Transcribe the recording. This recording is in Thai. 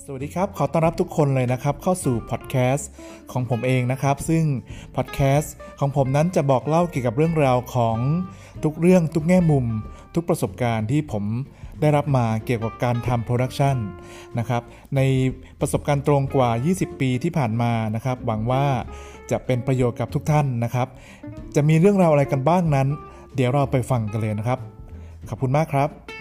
สวัสดีครับ ขอต้อนรับทุกคนเลยนะครับ เข้าสู่พอดแคสต์ของผมเองนะครับ ซึ่งพอดแคสต์ของผมนั้นจะบอกเล่าเกี่ยวกับเรื่องราวของทุกเรื่องทุกแง่มุม ทุกประสบการณ์ที่ผมได้รับมาเกี่ยวกับการทำ production นะครับ ในประสบการณ์ตรงกว่า 20 ปีที่ผ่านมานะครับ หวังว่าจะเป็นประโยชน์กับทุกท่านนะครับ จะมีเรื่องราวอะไรกันบ้างนั้น เดี๋ยวเราไปฟังกันเลยนะครับ ขอบคุณมากครับ